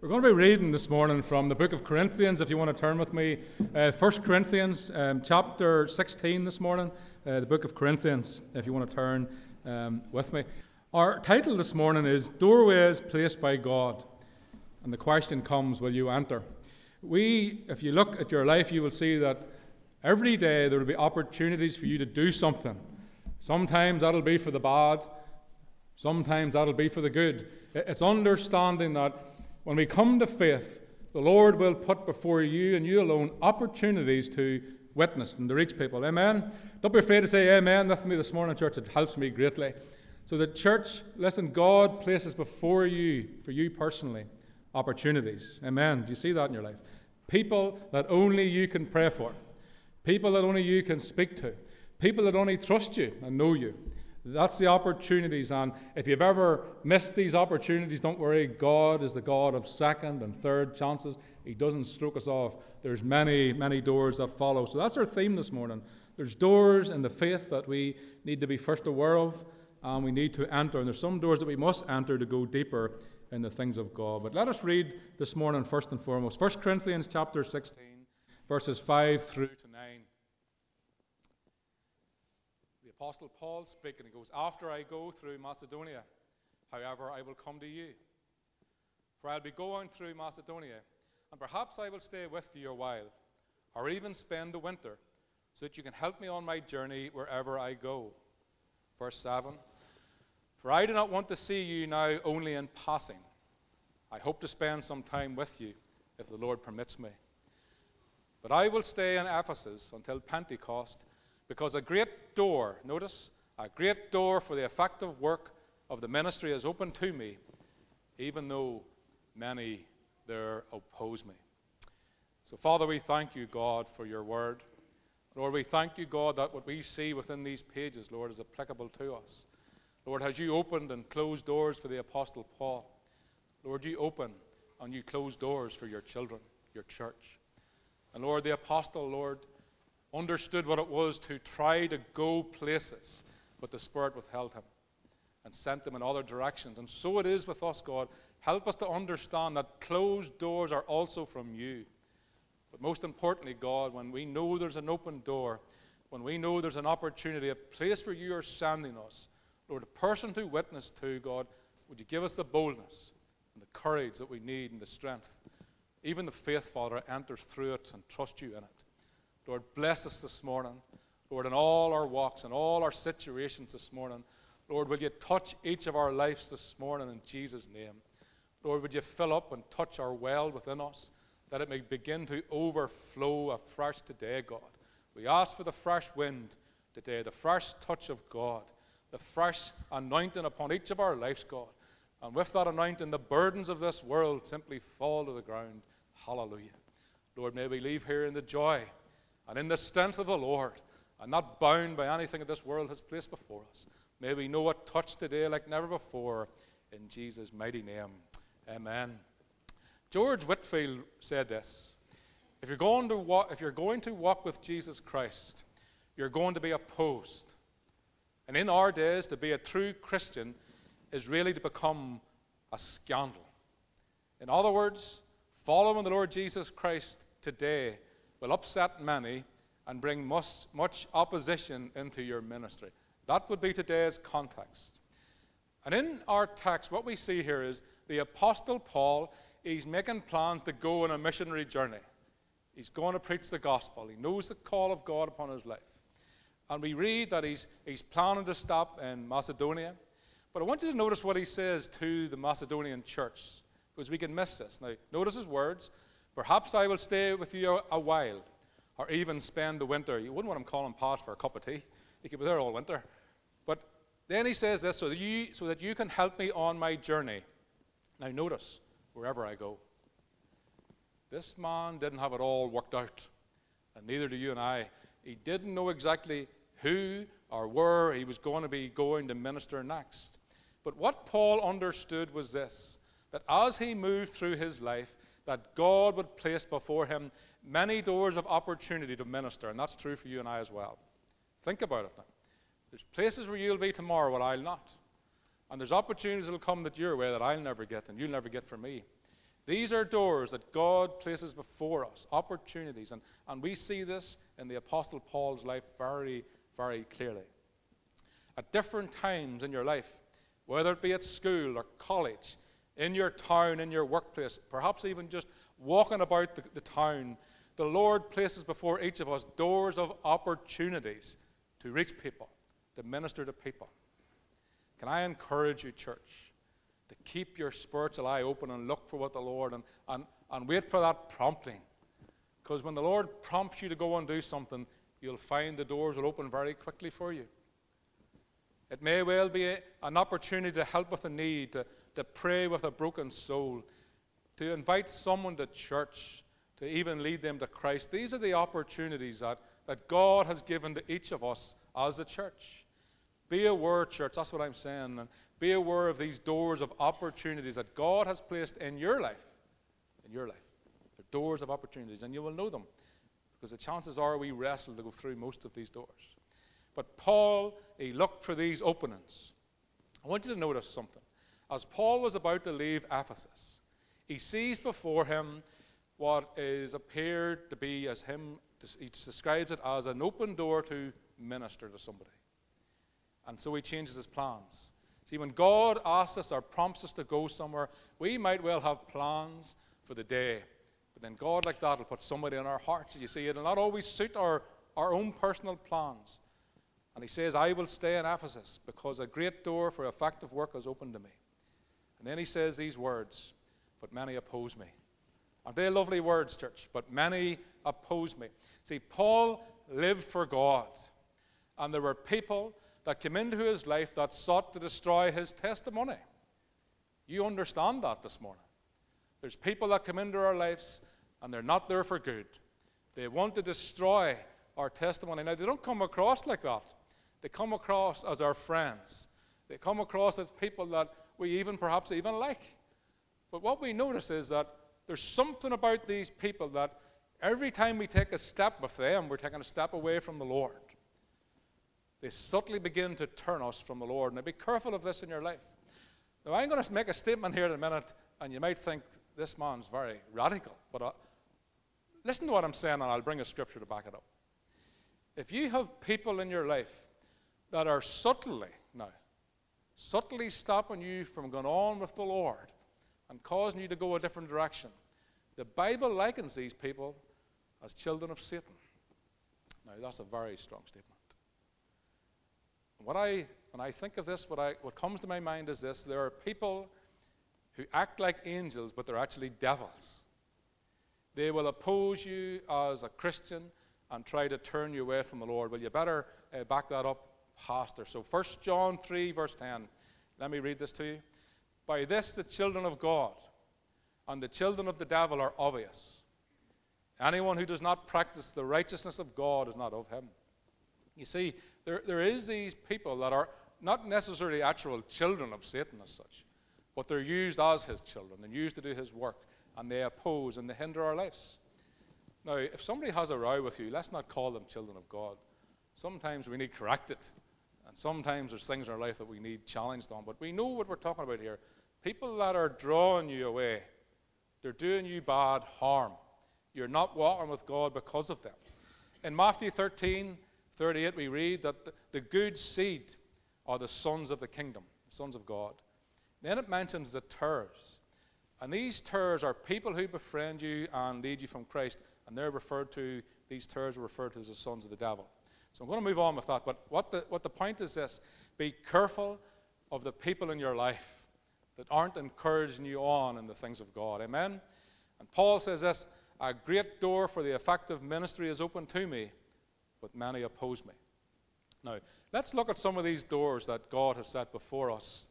We're going to be reading this morning from the book of Corinthians, if you want to turn with me. Uh, 1 Corinthians, um, chapter 16 this morning, uh, the book of Corinthians, if you want to turn um, with me. Our title this morning is Doorways Placed by God. And the question comes, will you enter? We, if you look at your life, you will see that every day there will be opportunities for you to do something. Sometimes that'll be for the bad, sometimes that'll be for the good. It's understanding that when we come to faith, the Lord will put before you and you alone opportunities to witness and to reach people. Amen. Don't be afraid to say amen with me this morning, church. It helps me greatly. So, the church, listen, God places before you, for you personally, opportunities. Amen. Do you see that in your life? People that only you can pray for, people that only you can speak to, people that only trust you and know you. That's the opportunities. And if you've ever missed these opportunities, don't worry. God is the God of second and third chances. He doesn't stroke us off. There's many, many doors that follow. So that's our theme this morning. There's doors in the faith that we need to be first aware of and we need to enter. And there's some doors that we must enter to go deeper in the things of God. But let us read this morning first and foremost. 1 Corinthians chapter 16, verses 5 through to 9. Apostle Paul speaking. He goes, After I go through Macedonia, however, I will come to you. For I'll be going through Macedonia, and perhaps I will stay with you a while, or even spend the winter, so that you can help me on my journey wherever I go. Verse 7 For I do not want to see you now only in passing. I hope to spend some time with you, if the Lord permits me. But I will stay in Ephesus until Pentecost because a great door, notice, a great door for the effective work of the ministry is open to me, even though many there oppose me. So, Father, we thank you, God, for your word. Lord, we thank you, God, that what we see within these pages, Lord, is applicable to us. Lord, as you opened and closed doors for the Apostle Paul, Lord, you open and you close doors for your children, your church. And Lord, the Apostle, Lord, understood what it was to try to go places, but the Spirit withheld him and sent him in other directions. And so it is with us, God. Help us to understand that closed doors are also from you. But most importantly, God, when we know there's an open door, when we know there's an opportunity, a place where you are sending us, Lord, a person to witness to, God, would you give us the boldness and the courage that we need and the strength? Even the faith, Father, enters through it and trust you in it. Lord, bless us this morning. Lord, in all our walks and all our situations this morning. Lord, will you touch each of our lives this morning in Jesus' name? Lord, would you fill up and touch our well within us that it may begin to overflow afresh today, God? We ask for the fresh wind today, the fresh touch of God, the fresh anointing upon each of our lives, God. And with that anointing, the burdens of this world simply fall to the ground. Hallelujah. Lord, may we leave here in the joy and in the strength of the Lord, and not bound by anything that this world has placed before us. May we know what touch today like never before in Jesus' mighty name. Amen. George Whitefield said this if you're, going to walk, if you're going to walk with Jesus Christ, you're going to be opposed. And in our days, to be a true Christian is really to become a scandal. In other words, following the Lord Jesus Christ today will upset many and bring much, much opposition into your ministry. That would be today's context. And in our text, what we see here is the Apostle Paul, he's making plans to go on a missionary journey. He's going to preach the gospel. He knows the call of God upon his life. And we read that he's, he's planning to stop in Macedonia. But I want you to notice what he says to the Macedonian church, because we can miss this. Now, notice his words Perhaps I will stay with you a while, or even spend the winter. You wouldn't want him calling past for a cup of tea. He could be there all winter. But then he says this so that you, so that you can help me on my journey. Now, notice, wherever I go. This man didn't have it all worked out, and neither do you and I. He didn't know exactly who or where he was going to be going to minister next. But what Paul understood was this that as he moved through his life, that God would place before him many doors of opportunity to minister, and that's true for you and I as well. Think about it now. There's places where you'll be tomorrow where I'll not. And there's opportunities that'll come that you're aware that I'll never get and you'll never get from me. These are doors that God places before us, opportunities. And, and we see this in the Apostle Paul's life very, very clearly. At different times in your life, whether it be at school or college, in your town, in your workplace, perhaps even just walking about the, the town, the Lord places before each of us doors of opportunities to reach people, to minister to people. Can I encourage you, church, to keep your spiritual eye open and look for what the Lord and, and, and wait for that prompting? Because when the Lord prompts you to go and do something, you'll find the doors will open very quickly for you. It may well be a, an opportunity to help with a need, to, to pray with a broken soul, to invite someone to church, to even lead them to Christ. These are the opportunities that, that God has given to each of us as a church. Be aware, church, that's what I'm saying. And be aware of these doors of opportunities that God has placed in your life. In your life. They're doors of opportunities, and you will know them. Because the chances are we wrestle to go through most of these doors. But Paul, he looked for these openings. I want you to notice something. As Paul was about to leave Ephesus, he sees before him what is appeared to be as him, he describes it as an open door to minister to somebody. And so he changes his plans. See, when God asks us or prompts us to go somewhere, we might well have plans for the day. But then God, like that, will put somebody in our hearts. You see, it'll not always suit our, our own personal plans. And he says, I will stay in Ephesus because a great door for effective work has opened to me. And then he says these words, but many oppose me. Aren't they lovely words, church? But many oppose me. See, Paul lived for God. And there were people that came into his life that sought to destroy his testimony. You understand that this morning. There's people that come into our lives and they're not there for good. They want to destroy our testimony. Now, they don't come across like that. They come across as our friends. They come across as people that we even perhaps even like. But what we notice is that there's something about these people that every time we take a step with them, we're taking a step away from the Lord. They subtly begin to turn us from the Lord. Now be careful of this in your life. Now, I'm going to make a statement here in a minute, and you might think this man's very radical. But uh, listen to what I'm saying, and I'll bring a scripture to back it up. If you have people in your life that are subtly, subtly stopping you from going on with the Lord and causing you to go a different direction. The Bible likens these people as children of Satan. Now, that's a very strong statement. What I, when I think of this, what, I, what comes to my mind is this there are people who act like angels, but they're actually devils. They will oppose you as a Christian and try to turn you away from the Lord. Well, you better uh, back that up, Pastor. So, 1 John 3, verse 10. Let me read this to you. By this, the children of God and the children of the devil are obvious. Anyone who does not practice the righteousness of God is not of him. You see, there, there is these people that are not necessarily actual children of Satan as such, but they're used as his children and used to do his work, and they oppose and they hinder our lives. Now, if somebody has a row with you, let's not call them children of God. Sometimes we need corrected. Sometimes there's things in our life that we need challenged on. But we know what we're talking about here. People that are drawing you away, they're doing you bad harm. You're not walking with God because of them. In Matthew 13, 38, we read that the good seed are the sons of the kingdom, the sons of God. Then it mentions the tares. And these tares are people who befriend you and lead you from Christ. And they're referred to, these tares are referred to as the sons of the devil. So I'm going to move on with that. But what the, what the point is this be careful of the people in your life that aren't encouraging you on in the things of God. Amen? And Paul says this a great door for the effective ministry is open to me, but many oppose me. Now, let's look at some of these doors that God has set before us.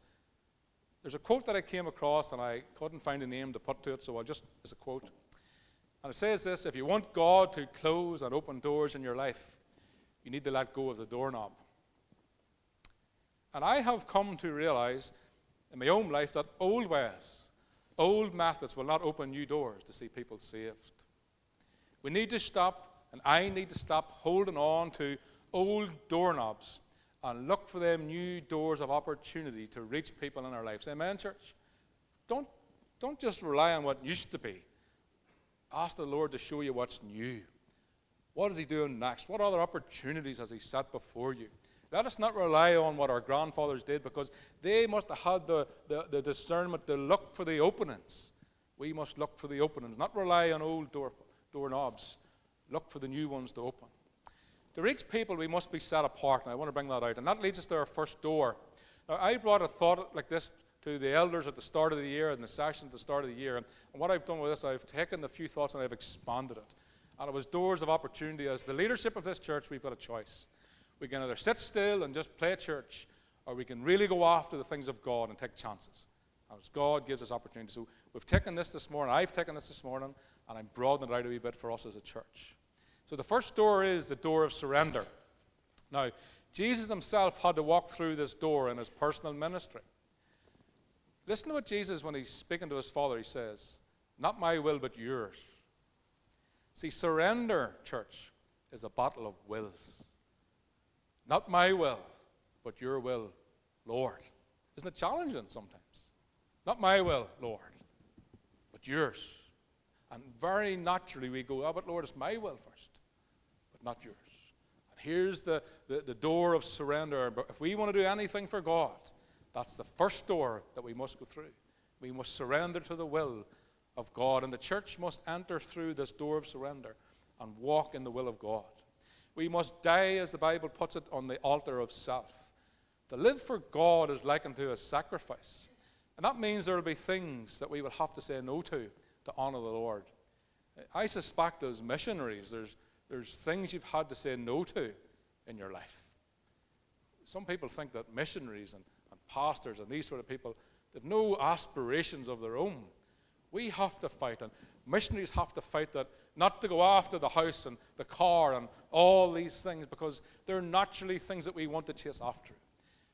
There's a quote that I came across, and I couldn't find a name to put to it, so I'll just, as a quote. And it says this If you want God to close and open doors in your life, you need to let go of the doorknob. And I have come to realize in my own life that old ways, old methods will not open new doors to see people saved. We need to stop, and I need to stop holding on to old doorknobs and look for them new doors of opportunity to reach people in our lives. Amen, church? Don't, Don't just rely on what used to be. Ask the Lord to show you what's new. What is He doing next? What other opportunities has He set before you? Let us not rely on what our grandfathers did because they must have had the, the, the discernment to look for the openings. We must look for the openings, not rely on old door, doorknobs. Look for the new ones to open. To reach people, we must be set apart, and I want to bring that out. And that leads us to our first door. Now, I brought a thought like this to the elders at the start of the year and the session at the start of the year. And what I've done with this, I've taken the few thoughts and I've expanded it. And it was doors of opportunity. As the leadership of this church, we've got a choice. We can either sit still and just play church, or we can really go after the things of God and take chances. As God gives us opportunity. So we've taken this this morning. I've taken this this morning, and I'm broadening it out a wee bit for us as a church. So the first door is the door of surrender. Now, Jesus himself had to walk through this door in his personal ministry. Listen to what Jesus, when he's speaking to his Father, he says, Not my will, but yours. See, surrender, church, is a battle of wills. Not my will, but your will, Lord. Isn't it challenging sometimes? Not my will, Lord, but yours. And very naturally we go, oh, but Lord, it's my will first, but not yours. And here's the, the, the door of surrender. But if we want to do anything for God, that's the first door that we must go through. We must surrender to the will of God. And the church must enter through this door of surrender and walk in the will of God. We must die, as the Bible puts it, on the altar of self. To live for God is likened to a sacrifice. And that means there will be things that we will have to say no to to honor the Lord. I suspect as missionaries, there's, there's things you've had to say no to in your life. Some people think that missionaries and, and pastors and these sort of people, have no aspirations of their own. We have to fight, and missionaries have to fight that not to go after the house and the car and all these things because they're naturally things that we want to chase after.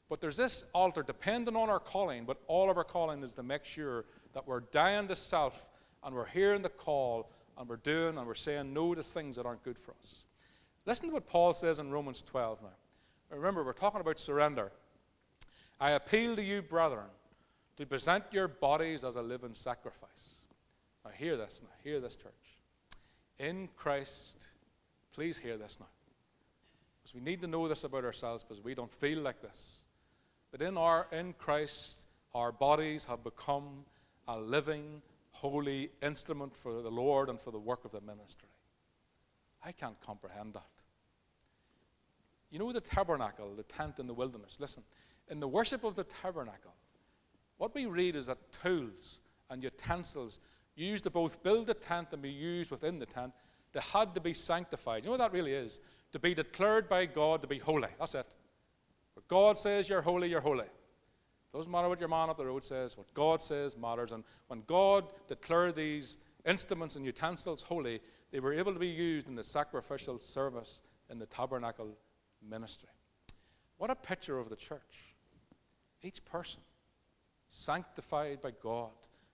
But there's this altar, depending on our calling, but all of our calling is to make sure that we're dying to self and we're hearing the call and we're doing and we're saying no to things that aren't good for us. Listen to what Paul says in Romans 12 now. Remember, we're talking about surrender. I appeal to you, brethren, to present your bodies as a living sacrifice. Now, hear this now. Hear this, church. In Christ, please hear this now. Because we need to know this about ourselves because we don't feel like this. But in, our, in Christ, our bodies have become a living, holy instrument for the Lord and for the work of the ministry. I can't comprehend that. You know the tabernacle, the tent in the wilderness? Listen, in the worship of the tabernacle, what we read is that tools and utensils used to both build the tent and be used within the tent, they had to be sanctified. You know what that really is? To be declared by God to be holy. That's it. What God says you're holy, you're holy. Doesn't matter what your man up the road says, what God says matters. And when God declared these instruments and utensils holy, they were able to be used in the sacrificial service in the tabernacle ministry. What a picture of the church. Each person sanctified by God,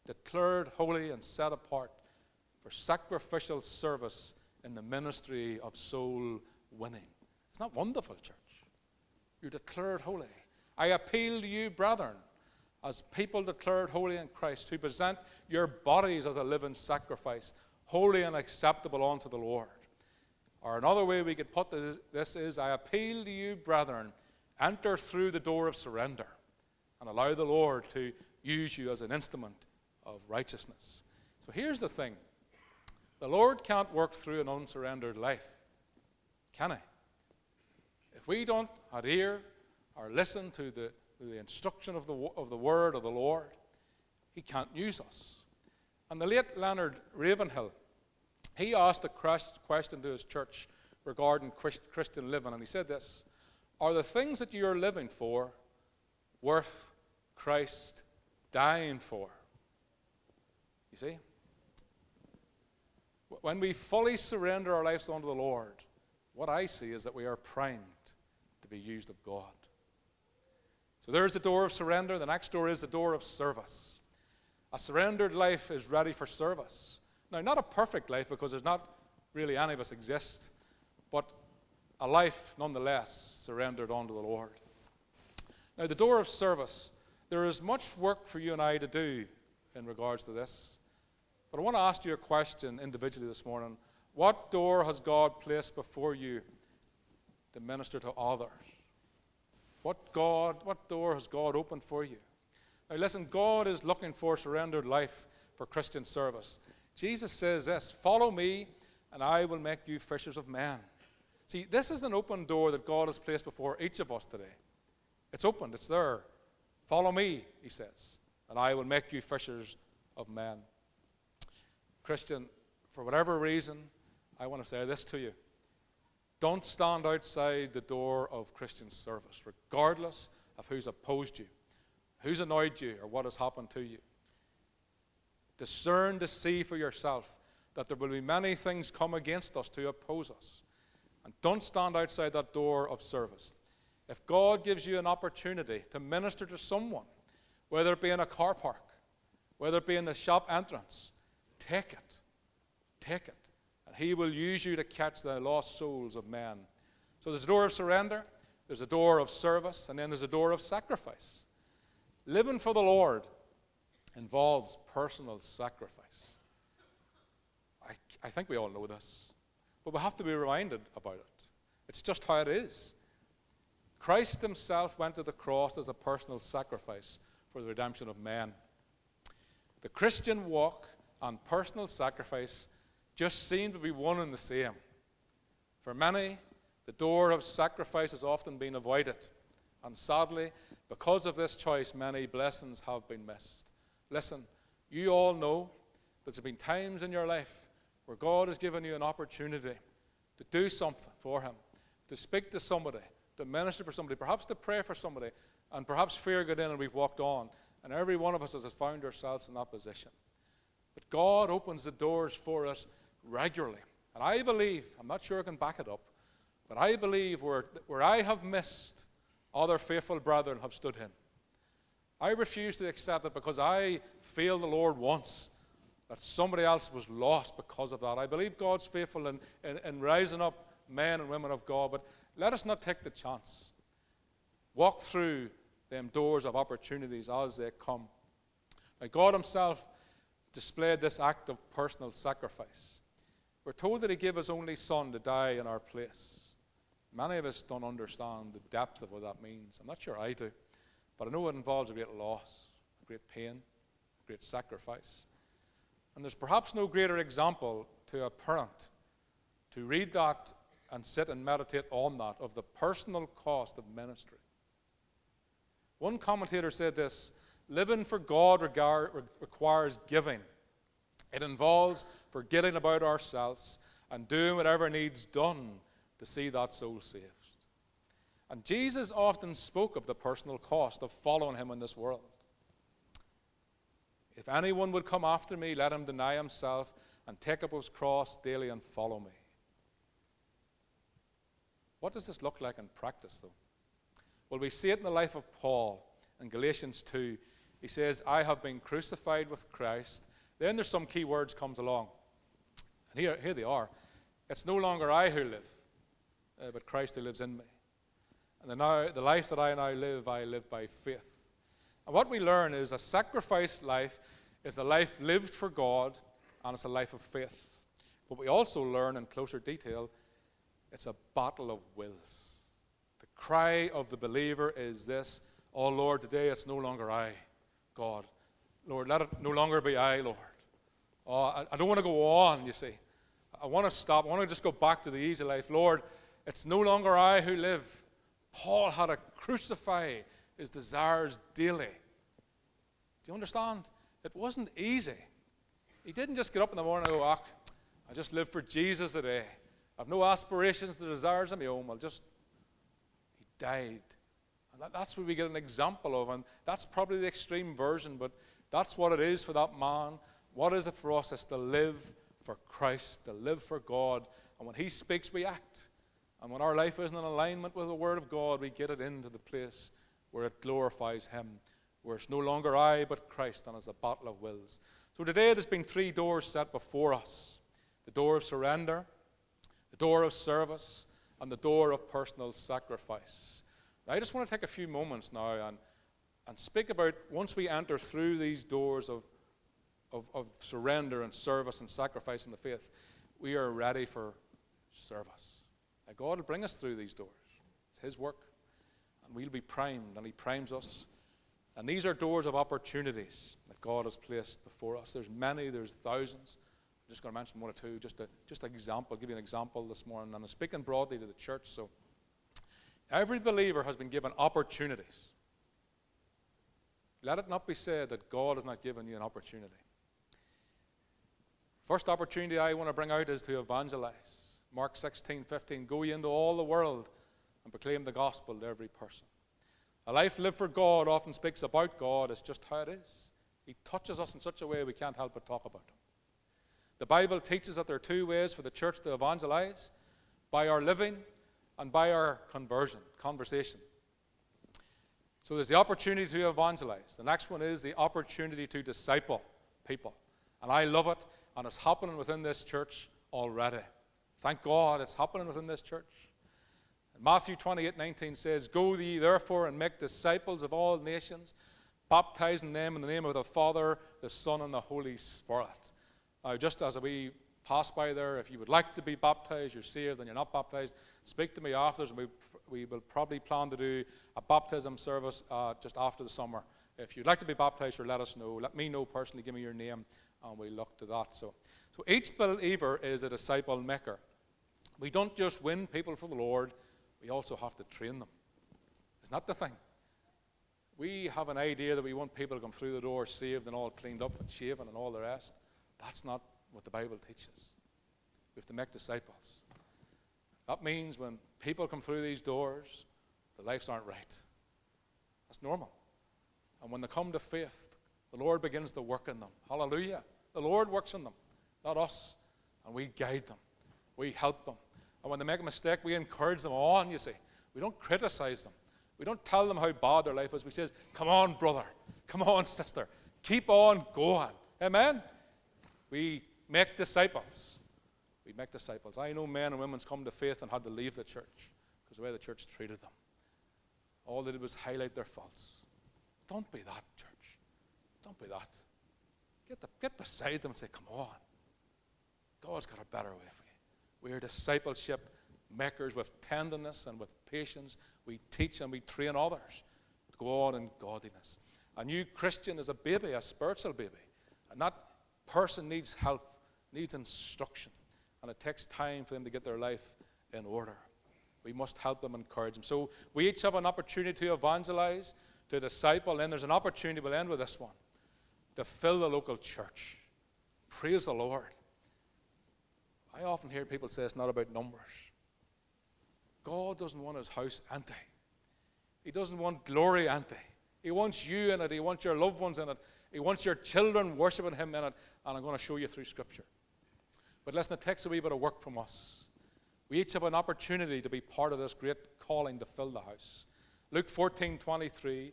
declared holy and set apart for sacrificial service in the ministry of soul winning. It's not wonderful, church. You're declared holy. I appeal to you, brethren, as people declared holy in Christ, to present your bodies as a living sacrifice, holy and acceptable unto the Lord. Or another way we could put this, this is I appeal to you, brethren, enter through the door of surrender and allow the Lord to use you as an instrument of righteousness. So here's the thing the Lord can't work through an unsurrendered life, can He? If we don't adhere or listen to the, the instruction of the, of the word of the Lord, he can't use us. And the late Leonard Ravenhill, he asked a question to his church regarding Christian living, and he said this Are the things that you are living for worth Christ dying for? You see? When we fully surrender our lives unto the Lord, what I see is that we are primed to be used of God. So there's the door of surrender. The next door is the door of service. A surrendered life is ready for service. Now, not a perfect life because there's not really any of us exist, but a life nonetheless surrendered unto the Lord. Now, the door of service, there is much work for you and I to do in regards to this. But I want to ask you a question individually this morning. What door has God placed before you to minister to others? What God, what door has God opened for you? Now listen, God is looking for surrendered life for Christian service. Jesus says this, follow me and I will make you fishers of men. See, this is an open door that God has placed before each of us today. It's open, it's there. Follow me, he says, and I will make you fishers of men. Christian, for whatever reason, I want to say this to you. Don't stand outside the door of Christian service, regardless of who's opposed you, who's annoyed you, or what has happened to you. Discern to see for yourself that there will be many things come against us to oppose us. And don't stand outside that door of service. If God gives you an opportunity to minister to someone, whether it be in a car park, whether it be in the shop entrance, take it. Take it. And He will use you to catch the lost souls of men. So there's a door of surrender, there's a door of service, and then there's a door of sacrifice. Living for the Lord involves personal sacrifice. I, I think we all know this, but we have to be reminded about it. It's just how it is. Christ himself went to the cross as a personal sacrifice for the redemption of men. The Christian walk and personal sacrifice just seem to be one and the same. For many, the door of sacrifice has often been avoided. And sadly, because of this choice, many blessings have been missed. Listen, you all know that there's been times in your life where God has given you an opportunity to do something for Him, to speak to somebody, to minister for somebody, perhaps to pray for somebody, and perhaps fear got in and we've walked on. And every one of us has found ourselves in that position. But God opens the doors for us regularly. And I believe, I'm not sure I can back it up, but I believe where, where I have missed, other faithful brethren have stood in. I refuse to accept it because I failed the Lord once that somebody else was lost because of that. I believe God's faithful in, in, in rising up men and women of God, but let us not take the chance. Walk through them doors of opportunities as they come. Now, God Himself displayed this act of personal sacrifice. We're told that He gave His only Son to die in our place. Many of us don't understand the depth of what that means. I'm not sure I do, but I know it involves a great loss, a great pain, a great sacrifice. And there's perhaps no greater example to a parent to read that and sit and meditate on that of the personal cost of ministry. One commentator said this living for God regard, requires giving, it involves forgetting about ourselves and doing whatever needs done to see that soul saved. And Jesus often spoke of the personal cost of following him in this world. If anyone would come after me, let him deny himself and take up his cross daily and follow me. What does this look like in practice, though? Well, we see it in the life of Paul in Galatians 2. He says, I have been crucified with Christ. Then there's some key words comes along. And here, here they are. It's no longer I who live, uh, but Christ who lives in me. And the, now, the life that I now live, I live by faith. And what we learn is a sacrificed life is a life lived for God, and it's a life of faith. But we also learn in closer detail it's a battle of wills. The cry of the believer is this Oh Lord, today it's no longer I, God. Lord, let it no longer be I, Lord. Oh, I, I don't want to go on, you see. I want to stop. I want to just go back to the easy life. Lord, it's no longer I who live. Paul had to crucify his desires daily. Do you understand? It wasn't easy. He didn't just get up in the morning and go, oh, I just live for Jesus today. I've no aspirations, no desires of my own. I'll just. He died. And that, that's where we get an example of. And that's probably the extreme version, but that's what it is for that man. What is it for us? It's to live for Christ, to live for God. And when He speaks, we act. And when our life isn't in alignment with the Word of God, we get it into the place where it glorifies Him, where it's no longer I, but Christ, and it's a battle of wills. So today there's been three doors set before us the door of surrender, door of service and the door of personal sacrifice. Now, I just want to take a few moments now and, and speak about once we enter through these doors of of, of surrender and service and sacrifice in the faith, we are ready for service. That God will bring us through these doors. It's His work. And we'll be primed, and He primes us. And these are doors of opportunities that God has placed before us. There's many, there's thousands. I'm just going to mention one or two, just, a, just an example. I'll give you an example this morning. And I'm speaking broadly to the church. So every believer has been given opportunities. Let it not be said that God has not given you an opportunity. First opportunity I want to bring out is to evangelize. Mark 16, 15. Go ye into all the world and proclaim the gospel to every person. A life lived for God often speaks about God. It's just how it is. He touches us in such a way we can't help but talk about Him. The Bible teaches that there are two ways for the church to evangelize by our living and by our conversion, conversation. So there's the opportunity to evangelize. The next one is the opportunity to disciple people. And I love it, and it's happening within this church already. Thank God it's happening within this church. Matthew 28 19 says, Go ye therefore and make disciples of all nations, baptizing them in the name of the Father, the Son, and the Holy Spirit. Now, just as we pass by there, if you would like to be baptized, you're saved, and you're not baptized, speak to me afterwards, and we, we will probably plan to do a baptism service uh, just after the summer. If you'd like to be baptized, or let us know. Let me know personally, give me your name, and we look to that. So, so each believer is a disciple maker. We don't just win people for the Lord we also have to train them. Isn't that the thing? We have an idea that we want people to come through the door saved and all cleaned up and shaven and all the rest. That's not what the Bible teaches. We have to make disciples. That means when people come through these doors, the lives aren't right. That's normal. And when they come to faith, the Lord begins to work in them. Hallelujah. The Lord works in them, not us. And we guide them, we help them, and when they make a mistake, we encourage them on, you see. We don't criticize them. We don't tell them how bad their life is. We say, Come on, brother. Come on, sister. Keep on going. Amen? We make disciples. We make disciples. I know men and women's come to faith and had to leave the church because the way the church treated them. All they did was highlight their faults. Don't be that, church. Don't be that. Get, the, get beside them and say, Come on. God's got a better way for you. We are discipleship makers with tenderness and with patience. We teach and we train others to go on in godliness. A new Christian is a baby, a spiritual baby. And that person needs help, needs instruction. And it takes time for them to get their life in order. We must help them, encourage them. So we each have an opportunity to evangelize, to disciple, and there's an opportunity, we'll end with this one, to fill the local church. Praise the Lord. I often hear people say it's not about numbers. God doesn't want his house empty. He doesn't want glory empty. He wants you in it. He wants your loved ones in it. He wants your children worshiping him in it. And I'm going to show you through Scripture. But listen, it takes a wee bit of work from us. We each have an opportunity to be part of this great calling to fill the house. Luke 14 23.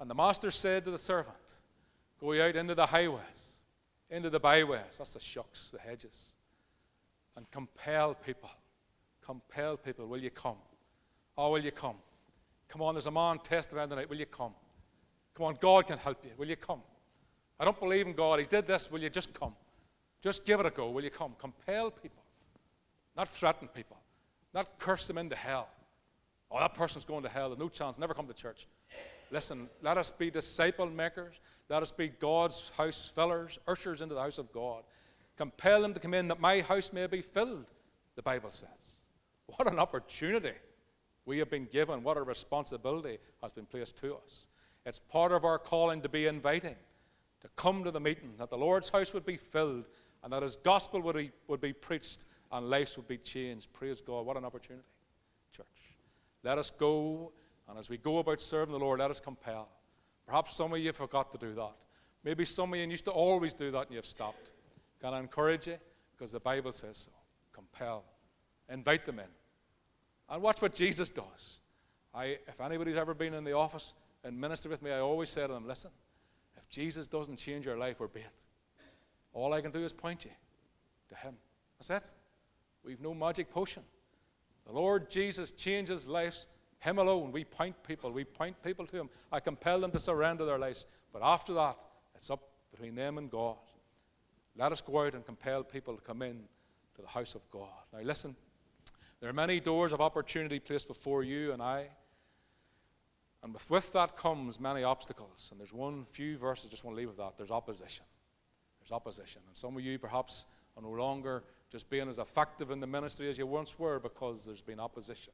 And the master said to the servant, Go out into the highways, into the byways. That's the shocks, the hedges and compel people. Compel people. Will you come? Oh, will you come? Come on, there's a man testifying tonight. Will you come? Come on, God can help you. Will you come? I don't believe in God. He did this. Will you just come? Just give it a go. Will you come? Compel people. Not threaten people. Not curse them into hell. Oh, that person's going to hell. No chance. Never come to church. Listen, let us be disciple makers. Let us be God's house fillers, ushers into the house of God. Compel them to come in that my house may be filled, the Bible says. What an opportunity we have been given. What a responsibility has been placed to us. It's part of our calling to be inviting, to come to the meeting, that the Lord's house would be filled, and that His gospel would be, would be preached, and lives would be changed. Praise God. What an opportunity, church. Let us go, and as we go about serving the Lord, let us compel. Perhaps some of you forgot to do that. Maybe some of you used to always do that and you've stopped. Can I encourage you? Because the Bible says so. Compel. Invite them in. And watch what Jesus does. I, if anybody's ever been in the office and ministered with me, I always say to them, listen, if Jesus doesn't change your life, we're bait. All I can do is point you to Him. That's it. We've no magic potion. The Lord Jesus changes lives, Him alone. We point people, we point people to Him. I compel them to surrender their lives. But after that, it's up between them and God. Let us go out and compel people to come in to the house of God. Now, listen, there are many doors of opportunity placed before you and I. And with, with that comes many obstacles. And there's one few verses I just want to leave with that. There's opposition. There's opposition. And some of you perhaps are no longer just being as effective in the ministry as you once were because there's been opposition.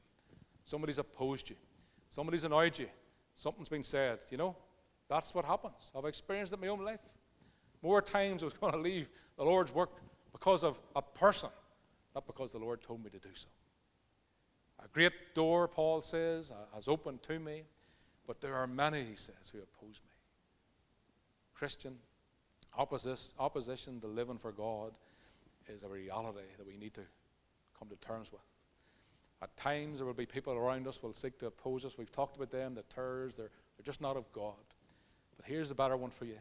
Somebody's opposed you. Somebody's annoyed you. Something's been said. You know, that's what happens. I've experienced it in my own life. More times I was going to leave the Lord's work because of a person, not because the Lord told me to do so. A great door, Paul says, uh, has opened to me, but there are many, he says, who oppose me. Christian, opposition to living for God is a reality that we need to come to terms with. At times, there will be people around us who will seek to oppose us. We've talked about them, the terrors, they're, they're just not of God. But here's the better one for you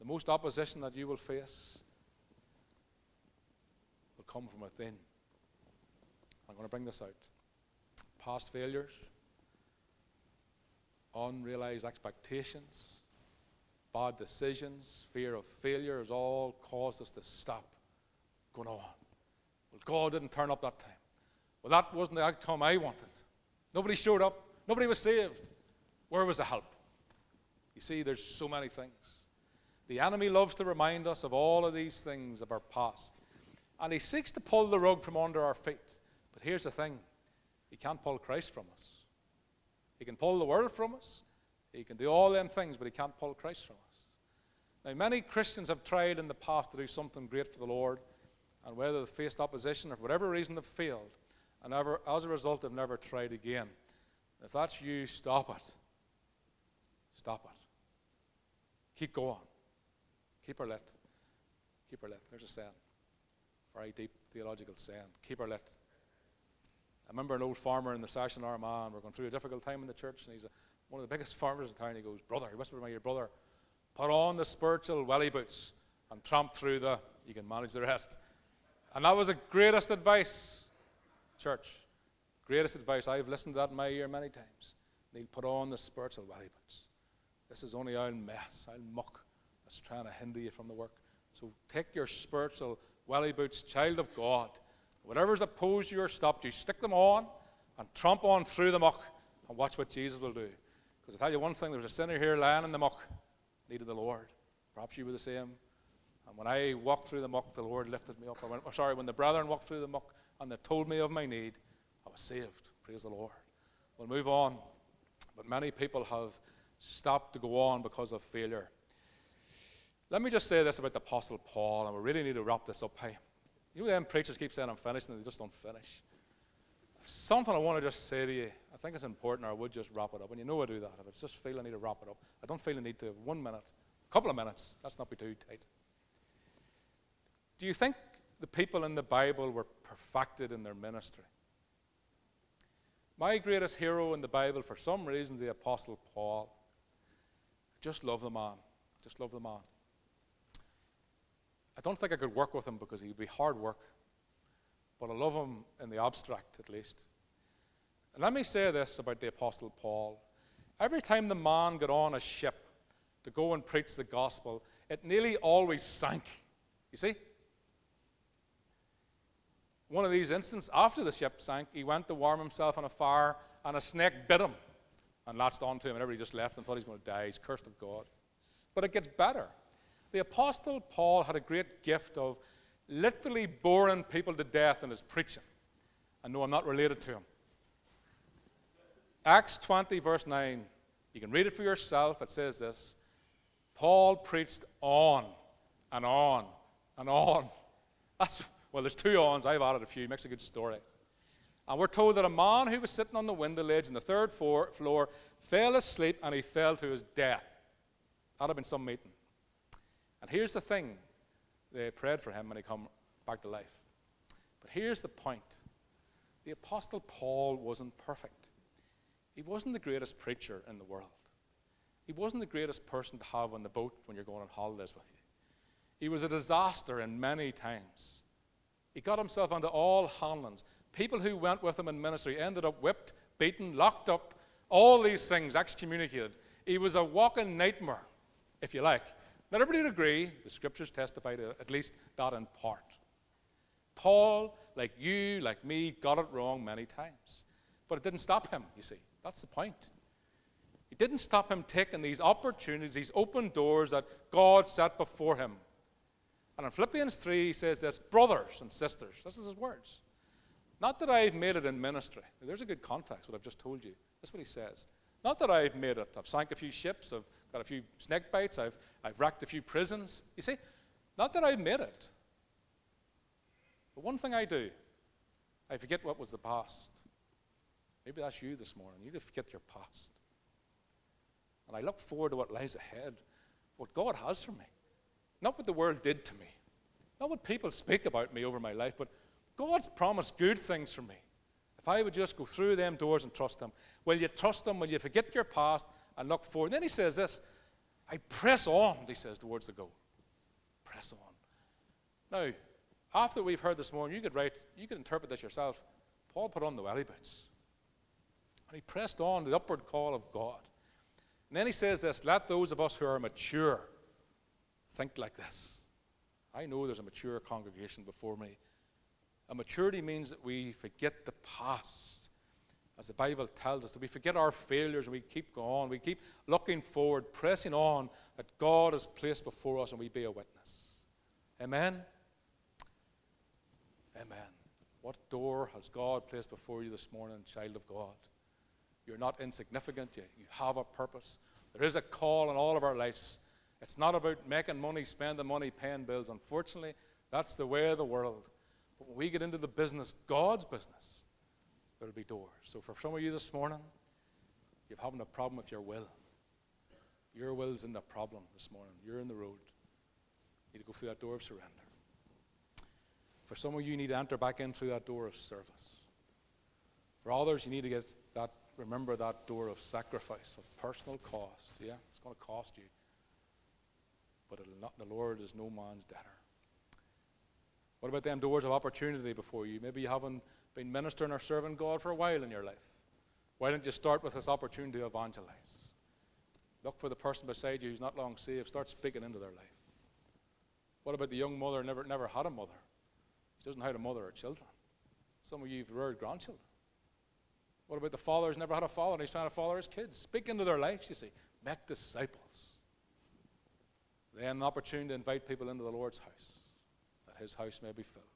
the most opposition that you will face will come from within. I'm going to bring this out. Past failures, unrealized expectations, bad decisions, fear of failure has all caused us to stop going on. Well, God didn't turn up that time. Well, that wasn't the outcome I wanted. Nobody showed up. Nobody was saved. Where was the help? You see, there's so many things. The enemy loves to remind us of all of these things of our past. And he seeks to pull the rug from under our feet. But here's the thing he can't pull Christ from us. He can pull the world from us. He can do all them things, but he can't pull Christ from us. Now, many Christians have tried in the past to do something great for the Lord, and whether they've faced opposition or for whatever reason they've failed, and ever, as a result, they've never tried again. If that's you, stop it. Stop it. Keep going. Keep her lit. Keep her lit. There's a saying. Very deep theological saying. Keep her lit. I remember an old farmer in the Session Armagh, we're going through a difficult time in the church, and he's a, one of the biggest farmers in town. He goes, Brother, he whispered to my ear, Brother, put on the spiritual welly boots and tramp through the, you can manage the rest. And that was the greatest advice, church. Greatest advice. I've listened to that in my ear many times. Neil, put on the spiritual welly boots. This is only our mess, our muck that's trying to hinder you from the work. So take your spiritual welly boots, child of God. Whatever's opposed you or stopped you, stick them on and tromp on through the muck and watch what Jesus will do. Because I tell you one thing, there was a sinner here lying in the muck, needed the Lord. Perhaps you were the same. And when I walked through the muck, the Lord lifted me up. Sorry, when the brethren walked through the muck and they told me of my need, I was saved. Praise the Lord. We'll move on. But many people have stopped to go on because of failure. Let me just say this about the Apostle Paul, and we really need to wrap this up. Hey, you know, them preachers keep saying I'm finished, and they just don't finish. Something I want to just say to you, I think it's important, or I would just wrap it up. And you know I do that. If it's just feel I need to wrap it up, I don't feel I need to. One minute, a couple of minutes. Let's not be too tight. Do you think the people in the Bible were perfected in their ministry? My greatest hero in the Bible, for some reason, the Apostle Paul. Just love the man. Just love the man. I don't think I could work with him because he would be hard work, but I love him in the abstract at least. And let me say this about the Apostle Paul. Every time the man got on a ship to go and preach the gospel, it nearly always sank. You see? One of these instances, after the ship sank, he went to warm himself on a fire, and a snake bit him and latched onto him, and everybody just left and thought he's going to die. He's cursed of God. But it gets better. The Apostle Paul had a great gift of literally boring people to death in his preaching. And no, I'm not related to him. Acts 20, verse 9. You can read it for yourself. It says this Paul preached on and on and on. That's well, there's two ons. I've added a few. Makes a good story. And we're told that a man who was sitting on the window ledge in the third floor, fell asleep and he fell to his death. That'd have been some meeting. And here's the thing they prayed for him when he come back to life. But here's the point the Apostle Paul wasn't perfect. He wasn't the greatest preacher in the world. He wasn't the greatest person to have on the boat when you're going on holidays with you. He was a disaster in many times. He got himself into all handlings. People who went with him in ministry ended up whipped, beaten, locked up, all these things excommunicated. He was a walking nightmare, if you like, Not everybody would agree. The scriptures testify to at least that in part. Paul, like you, like me, got it wrong many times. But it didn't stop him, you see. That's the point. It didn't stop him taking these opportunities, these open doors that God set before him. And in Philippians 3, he says this Brothers and sisters, this is his words. Not that I've made it in ministry. There's a good context, what I've just told you. That's what he says. Not that I've made it. I've sank a few ships, I've got a few snake bites, I've, I've wrecked a few prisons. You see, not that I've made it. But one thing I do, I forget what was the past. Maybe that's you this morning. You need to forget your past. And I look forward to what lies ahead, what God has for me. Not what the world did to me, not what people speak about me over my life, but God's promised good things for me. If I would just go through them doors and trust Him, will you trust Him? Will you forget your past and look forward? And then He says this I press on, He says, towards the goal. Press on. Now, after we've heard this morning, you could write, you could interpret this yourself. Paul put on the welly boots. And he pressed on the upward call of God. And then he says this let those of us who are mature think like this. I know there's a mature congregation before me. A maturity means that we forget the past. As the Bible tells us, that we forget our failures and we keep going. We keep looking forward, pressing on that God has placed before us and we be a witness. Amen? Amen. What door has God placed before you this morning, child of God? You're not insignificant. You, you have a purpose. There is a call in all of our lives. It's not about making money, spending money, paying bills. Unfortunately, that's the way of the world. But when we get into the business, God's business, there'll be doors. So for some of you this morning, you're having a problem with your will. Your will's in the problem this morning. You're in the road. You need to go through that door of surrender. For some of you, you need to enter back in through that door of service. For others, you need to get that, remember that door of sacrifice, of personal cost. Yeah, it's going to cost you. But not, the Lord is no man's debtor. What about them doors of opportunity before you? Maybe you haven't been ministering or serving God for a while in your life. Why don't you start with this opportunity to evangelize? Look for the person beside you who's not long saved. Start speaking into their life. What about the young mother never, never had a mother? She doesn't know how to mother her children. Some of you have reared grandchildren. What about the father who's never had a father and he's trying to father his kids? Speak into their lives, you see. Make disciples. Then an opportunity to invite people into the Lord's house, that his house may be filled.